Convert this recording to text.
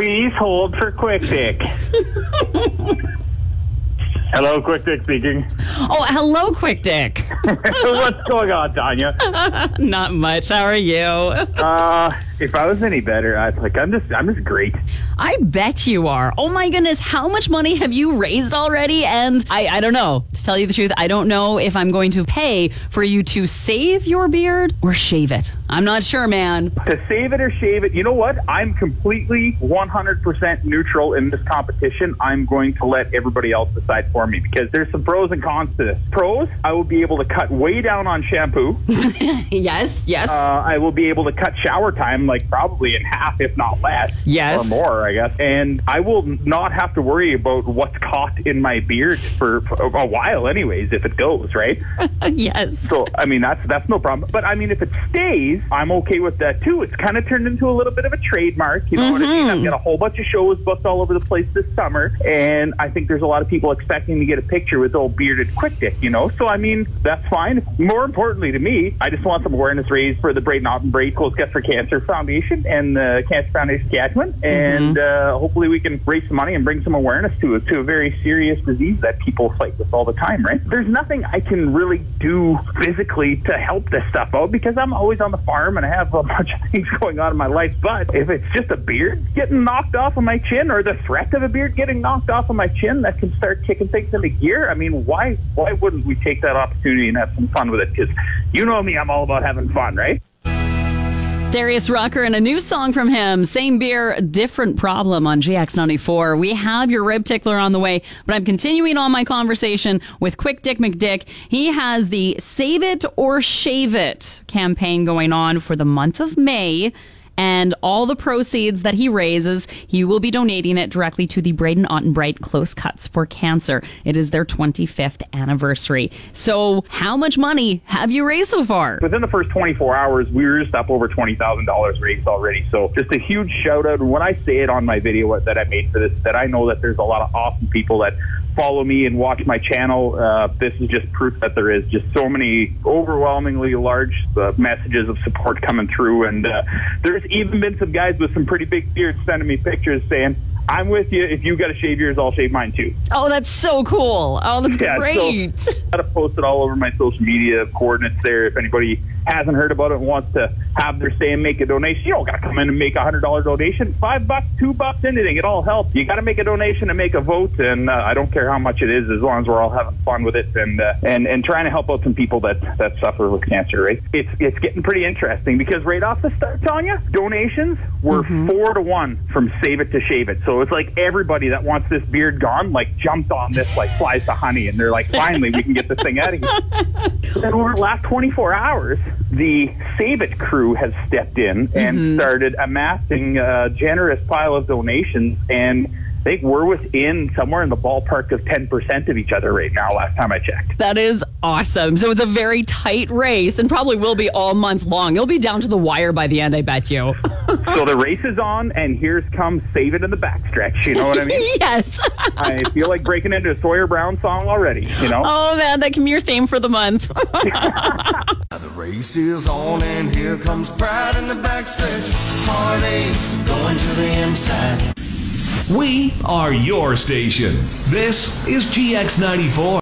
Please hold for Quick Dick. Hello, Quick Dick speaking. Oh, hello, Quick Dick. What's going on, Tanya? Not much. How are you? Uh, if I was any better, I'd like I'm just I'm just great. I bet you are. Oh my goodness, how much money have you raised already? And I, I don't know. To tell you the truth, I don't know if I'm going to pay for you to save your beard or shave it. I'm not sure, man. To save it or shave it, you know what? I'm completely 100% neutral in this competition. I'm going to let everybody else decide for me because there's some pros and cons to this. Pros, I will be able to cut way down on shampoo. yes, yes. Uh, I will be able to cut shower time like probably in half, if not less. Yes. Or more, I guess. And I will not have to worry about what's caught in my beard for, for a while, anyways, if it goes, right? yes. So, I mean, that's that's no problem. But I mean, if it stays, I'm okay with that too. It's kind of turned into a little bit of a trademark. You know what I mean? I've got a whole bunch of shows booked all over the place this summer, and I think there's a lot of people expecting to get a picture with old bearded quick dick. You know, so I mean, that's fine. More importantly to me, I just want some awareness raised for the Brayden Ottenbreit Close Cuts for Cancer Foundation and the Cancer Foundation Saskatchewan, and uh, hopefully we can raise some money and bring some awareness to it to a very serious disease that people fight with all the time. Right? There's nothing I can really do physically to help this stuff out because I'm always on the farm and I have a bunch of things going on in my life. But if it's just a beard getting knocked off of my chin or the threat of a beard getting knocked off of my chin that can start kicking things into gear, I mean, why why wouldn't we take that opportunity and have some fun with it? Because you know me, I'm all about having fun, right? Darius Rucker and a new song from him, Same Beer, Different Problem on GX94. We have your rib tickler on the way, but I'm continuing on my conversation with Quick Dick McDick. He has the Save It or Shave It campaign going on for the month of May. And all the proceeds that he raises, he will be donating it directly to the Brayden Ottenbreit Close Cuts for Cancer. It is their 25th anniversary. So, how much money have you raised so far? Within the first 24 hours, we were just up over $20,000 raised already. So just a huge shout out. When I say it on my video that I made for this, that I know that there's a lot of awesome people that follow me and watch my channel. Uh, this is just proof that there is just so many overwhelmingly large uh, messages of support coming through. And uh, there's even been some guys with some pretty big beards sending me pictures saying, I'm with you. If you got to shave yours, I'll shave mine too. Oh, that's so cool. Oh, that's Yeah, great. So I gotta post it all over my social media coordinates there. If anybody hasn't heard about it and wants to have their say and make a donation, you don't gotta come in and make a hundred dollar donation. Five bucks, two bucks, anything, it all helps. You gotta make a donation and make a vote, and uh, I don't care how much it is, as long as we're all having fun with it and uh, and and trying to help out some people that that suffer with cancer. Right? It's it's getting pretty interesting because right off the start, Tanya, donations were four to one from Save It to Shave It. So it's like everybody that wants this beard gone, like jumped on this like flies to honey, and they're like, finally, we can get this thing out of here. then over the last 24 hours, the Save It crew has stepped in and mm-hmm. started amassing a generous pile of donations and. I think we're within somewhere in the ballpark of 10% of each other right now, last time I checked. That is awesome. So it's a very tight race and probably will be all month long. It'll be down to the wire by the end, I bet you. so the race is on, and here's come Save It in the backstretch. You know what I mean? yes. I feel like breaking into a Sawyer Brown song already, you know? oh man, that can be your theme for the month. The race is on and here comes pride in the backstretch. Heartache going to the inside. We are your station. This is GX94.